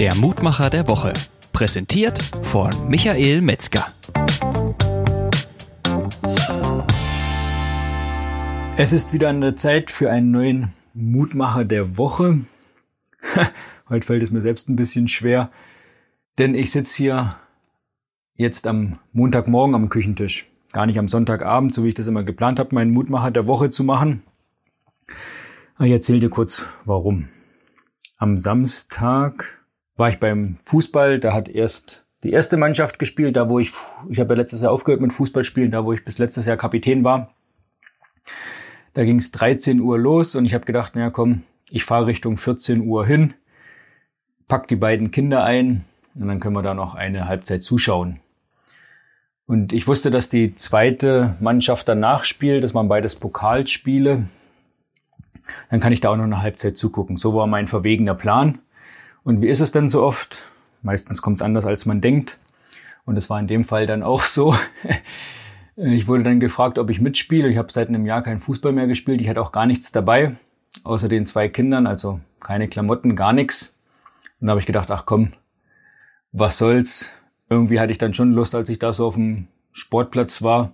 Der Mutmacher der Woche. Präsentiert von Michael Metzger. Es ist wieder an der Zeit für einen neuen Mutmacher der Woche. Heute fällt es mir selbst ein bisschen schwer, denn ich sitze hier jetzt am Montagmorgen am Küchentisch. Gar nicht am Sonntagabend, so wie ich das immer geplant habe, meinen Mutmacher der Woche zu machen. Ich erzähle dir kurz, warum. Am Samstag war ich beim Fußball, da hat erst die erste Mannschaft gespielt, da wo ich, ich habe ja letztes Jahr aufgehört mit Fußballspielen, da wo ich bis letztes Jahr Kapitän war. Da ging es 13 Uhr los und ich habe gedacht, na komm, ich fahre Richtung 14 Uhr hin, pack die beiden Kinder ein und dann können wir da noch eine Halbzeit zuschauen. Und ich wusste, dass die zweite Mannschaft danach spielt, das waren beides Pokalspiele. Dann kann ich da auch noch eine Halbzeit zugucken. So war mein verwegener Plan. Und wie ist es denn so oft? Meistens kommt es anders, als man denkt. Und es war in dem Fall dann auch so. Ich wurde dann gefragt, ob ich mitspiele. Ich habe seit einem Jahr keinen Fußball mehr gespielt. Ich hatte auch gar nichts dabei, außer den zwei Kindern, also keine Klamotten, gar nichts. Und da habe ich gedacht, ach komm, was soll's. Irgendwie hatte ich dann schon Lust, als ich da so auf dem Sportplatz war.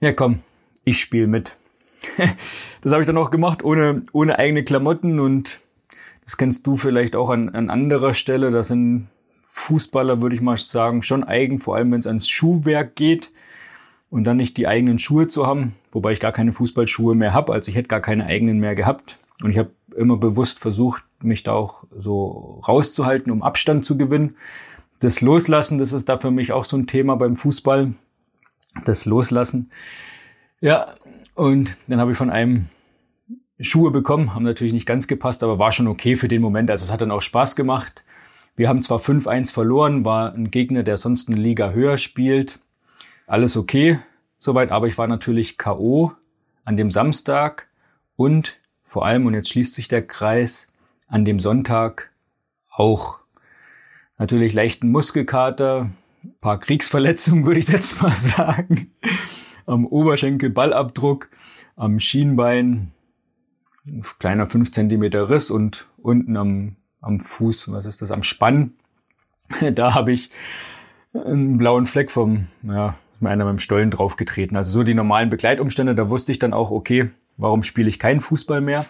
Ja komm, ich spiele mit. das habe ich dann auch gemacht, ohne, ohne eigene Klamotten und das kennst du vielleicht auch an, an anderer Stelle. Das sind Fußballer, würde ich mal sagen, schon eigen, vor allem wenn es ans Schuhwerk geht und dann nicht die eigenen Schuhe zu haben, wobei ich gar keine Fußballschuhe mehr habe, also ich hätte gar keine eigenen mehr gehabt. Und ich habe immer bewusst versucht, mich da auch so rauszuhalten, um Abstand zu gewinnen. Das Loslassen, das ist da für mich auch so ein Thema beim Fußball. Das Loslassen. Ja, und dann habe ich von einem Schuhe bekommen, haben natürlich nicht ganz gepasst, aber war schon okay für den Moment. Also es hat dann auch Spaß gemacht. Wir haben zwar 5-1 verloren, war ein Gegner, der sonst eine Liga höher spielt. Alles okay soweit, aber ich war natürlich K.O. an dem Samstag und vor allem, und jetzt schließt sich der Kreis, an dem Sonntag auch. Natürlich leichten Muskelkater, paar Kriegsverletzungen würde ich jetzt mal sagen. Am Oberschenkel Ballabdruck, am Schienbein kleiner fünf Zentimeter Riss und unten am, am Fuß, was ist das, am Spann, da habe ich einen blauen Fleck vom, ja, einer mit dem Stollen draufgetreten. Also so die normalen Begleitumstände, da wusste ich dann auch, okay, warum spiele ich keinen Fußball mehr?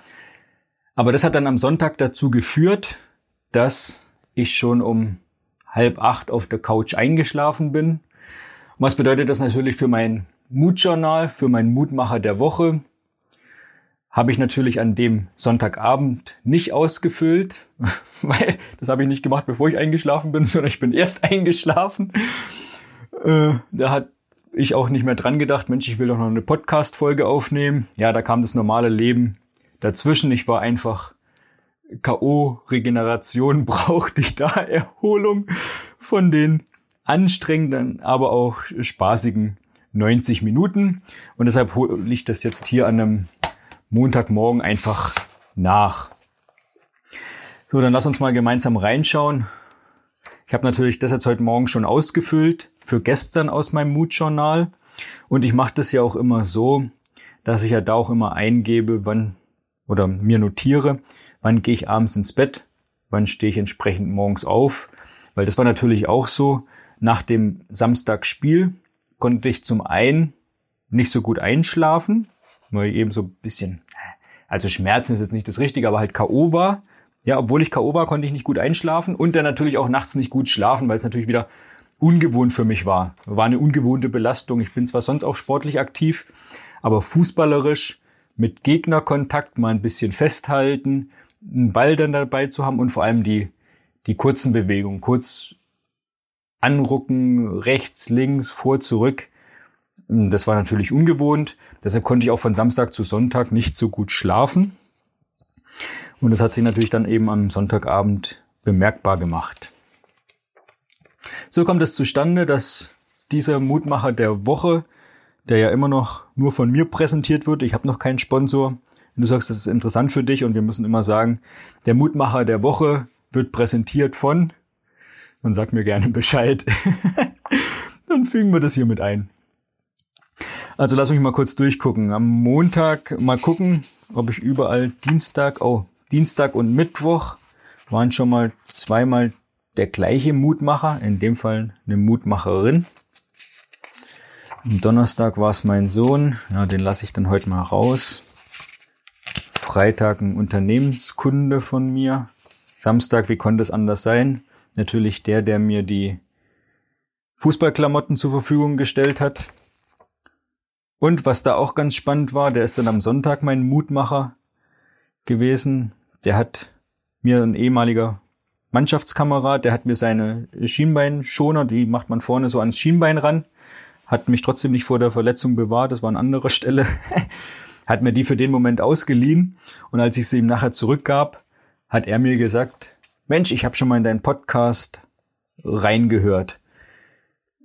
Aber das hat dann am Sonntag dazu geführt, dass ich schon um halb acht auf der Couch eingeschlafen bin. was bedeutet das natürlich für mein Mutjournal, für meinen Mutmacher der Woche? Habe ich natürlich an dem Sonntagabend nicht ausgefüllt, weil das habe ich nicht gemacht, bevor ich eingeschlafen bin, sondern ich bin erst eingeschlafen. Äh, da hat ich auch nicht mehr dran gedacht, Mensch, ich will doch noch eine Podcast-Folge aufnehmen. Ja, da kam das normale Leben dazwischen. Ich war einfach K.O. Regeneration brauchte ich da Erholung von den anstrengenden, aber auch spaßigen 90 Minuten. Und deshalb hole ich das jetzt hier an einem Montagmorgen einfach nach. So, dann lass uns mal gemeinsam reinschauen. Ich habe natürlich das jetzt heute Morgen schon ausgefüllt für gestern aus meinem Mood-Journal. Und ich mache das ja auch immer so, dass ich ja da auch immer eingebe, wann oder mir notiere, wann gehe ich abends ins Bett, wann stehe ich entsprechend morgens auf. Weil das war natürlich auch so, nach dem Samstagsspiel konnte ich zum einen nicht so gut einschlafen, ich eben so ein bisschen, also Schmerzen ist jetzt nicht das Richtige, aber halt K.O. war. Ja, obwohl ich K.O. war, konnte ich nicht gut einschlafen und dann natürlich auch nachts nicht gut schlafen, weil es natürlich wieder ungewohnt für mich war. War eine ungewohnte Belastung. Ich bin zwar sonst auch sportlich aktiv, aber fußballerisch mit Gegnerkontakt mal ein bisschen festhalten, einen Ball dann dabei zu haben und vor allem die, die kurzen Bewegungen, kurz anrucken, rechts, links, vor, zurück. Das war natürlich ungewohnt. Deshalb konnte ich auch von Samstag zu Sonntag nicht so gut schlafen. Und das hat sich natürlich dann eben am Sonntagabend bemerkbar gemacht. So kommt es zustande, dass dieser Mutmacher der Woche, der ja immer noch nur von mir präsentiert wird, ich habe noch keinen Sponsor, wenn du sagst, das ist interessant für dich und wir müssen immer sagen, der Mutmacher der Woche wird präsentiert von, dann sag mir gerne Bescheid. dann fügen wir das hier mit ein. Also lass mich mal kurz durchgucken. Am Montag mal gucken, ob ich überall Dienstag, oh, Dienstag und Mittwoch waren schon mal zweimal der gleiche Mutmacher, in dem Fall eine Mutmacherin. Am Donnerstag war es mein Sohn, ja, den lasse ich dann heute mal raus. Freitag ein Unternehmenskunde von mir. Samstag, wie konnte es anders sein? Natürlich der, der mir die Fußballklamotten zur Verfügung gestellt hat. Und was da auch ganz spannend war, der ist dann am Sonntag mein Mutmacher gewesen. Der hat mir ein ehemaliger Mannschaftskamerad, der hat mir seine Schienbeinschoner, die macht man vorne so ans Schienbein ran, hat mich trotzdem nicht vor der Verletzung bewahrt, das war an anderer Stelle, hat mir die für den Moment ausgeliehen und als ich sie ihm nachher zurückgab, hat er mir gesagt, Mensch, ich habe schon mal in deinen Podcast reingehört.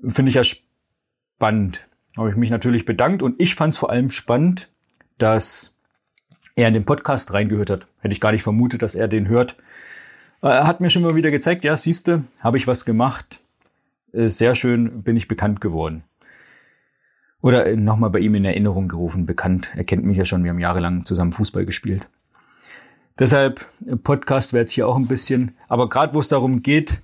Finde ich ja spannend. Habe ich mich natürlich bedankt und ich fand es vor allem spannend, dass er in den Podcast reingehört hat. Hätte ich gar nicht vermutet, dass er den hört. Er äh, hat mir schon mal wieder gezeigt, ja, siehste, habe ich was gemacht. Äh, sehr schön bin ich bekannt geworden. Oder äh, nochmal bei ihm in Erinnerung gerufen, bekannt. Er kennt mich ja schon, wir haben jahrelang zusammen Fußball gespielt. Deshalb, Podcast wäre jetzt hier auch ein bisschen, aber gerade wo es darum geht,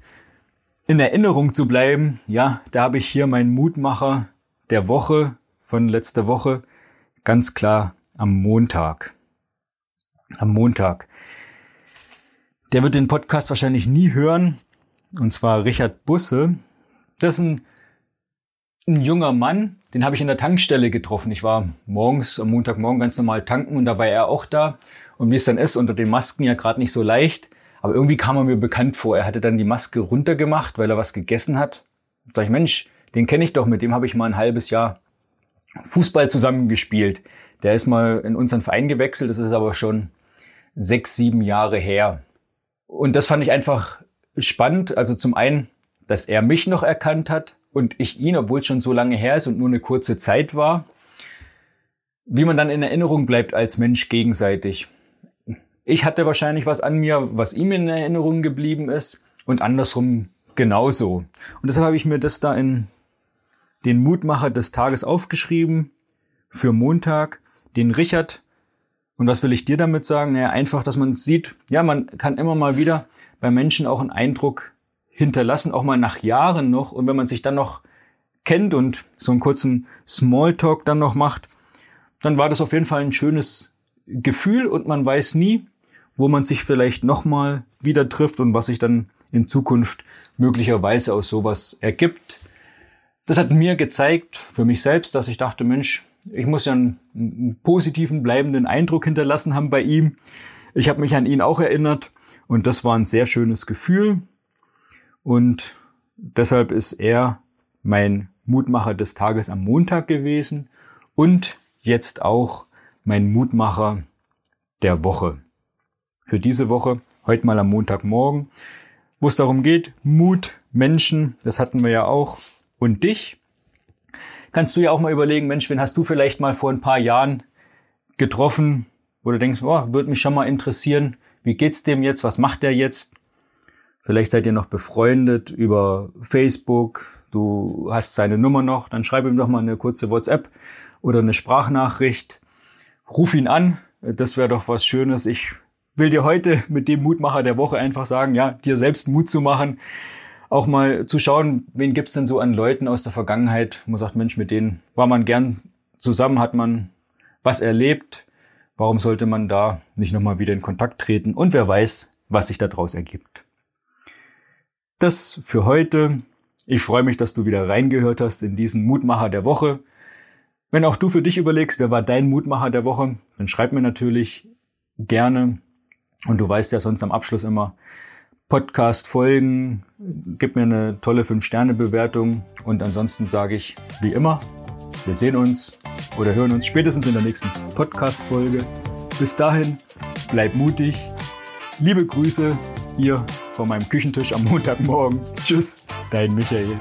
in Erinnerung zu bleiben, ja, da habe ich hier meinen Mutmacher der Woche von letzter Woche, ganz klar am Montag am Montag. Der wird den Podcast wahrscheinlich nie hören. Und zwar Richard Busse. Das ist ein, ein junger Mann, den habe ich in der Tankstelle getroffen. Ich war morgens, am Montagmorgen ganz normal tanken und da war er auch da. Und wie es dann ist, unter den Masken ja gerade nicht so leicht. Aber irgendwie kam er mir bekannt vor. Er hatte dann die Maske runtergemacht, weil er was gegessen hat. Da sag ich, Mensch, den kenne ich doch, mit dem habe ich mal ein halbes Jahr Fußball zusammengespielt. Der ist mal in unseren Verein gewechselt, das ist aber schon sechs, sieben Jahre her. Und das fand ich einfach spannend. Also zum einen, dass er mich noch erkannt hat und ich ihn, obwohl es schon so lange her ist und nur eine kurze Zeit war. Wie man dann in Erinnerung bleibt als Mensch gegenseitig. Ich hatte wahrscheinlich was an mir, was ihm in Erinnerung geblieben ist und andersrum genauso. Und deshalb habe ich mir das da in den Mutmacher des Tages aufgeschrieben für Montag, den Richard und was will ich dir damit sagen? Naja, einfach, dass man sieht, ja, man kann immer mal wieder bei Menschen auch einen Eindruck hinterlassen, auch mal nach Jahren noch. Und wenn man sich dann noch kennt und so einen kurzen Smalltalk dann noch macht, dann war das auf jeden Fall ein schönes Gefühl und man weiß nie, wo man sich vielleicht nochmal wieder trifft und was sich dann in Zukunft möglicherweise aus sowas ergibt. Das hat mir gezeigt, für mich selbst, dass ich dachte, Mensch, ich muss ja einen, einen positiven, bleibenden Eindruck hinterlassen haben bei ihm. Ich habe mich an ihn auch erinnert und das war ein sehr schönes Gefühl. Und deshalb ist er mein Mutmacher des Tages am Montag gewesen und jetzt auch mein Mutmacher der Woche. Für diese Woche, heute mal am Montagmorgen, wo es darum geht, Mut, Menschen, das hatten wir ja auch, und dich kannst du ja auch mal überlegen, Mensch, wen hast du vielleicht mal vor ein paar Jahren getroffen, wo du denkst, oh, würde mich schon mal interessieren, wie geht's dem jetzt, was macht der jetzt? Vielleicht seid ihr noch befreundet über Facebook, du hast seine Nummer noch, dann schreib ihm doch mal eine kurze WhatsApp oder eine Sprachnachricht. Ruf ihn an, das wäre doch was Schönes. Ich will dir heute mit dem Mutmacher der Woche einfach sagen, ja, dir selbst Mut zu machen, auch mal zu schauen, wen gibt's denn so an Leuten aus der Vergangenheit, wo man sagt, Mensch, mit denen war man gern zusammen, hat man was erlebt. Warum sollte man da nicht nochmal wieder in Kontakt treten? Und wer weiß, was sich daraus ergibt. Das für heute. Ich freue mich, dass du wieder reingehört hast in diesen Mutmacher der Woche. Wenn auch du für dich überlegst, wer war dein Mutmacher der Woche, dann schreib mir natürlich gerne. Und du weißt ja sonst am Abschluss immer, Podcast folgen, gib mir eine tolle 5-Sterne-Bewertung und ansonsten sage ich wie immer, wir sehen uns oder hören uns spätestens in der nächsten Podcast-Folge. Bis dahin, bleib mutig. Liebe Grüße hier von meinem Küchentisch am Montagmorgen. Tschüss, dein Michael.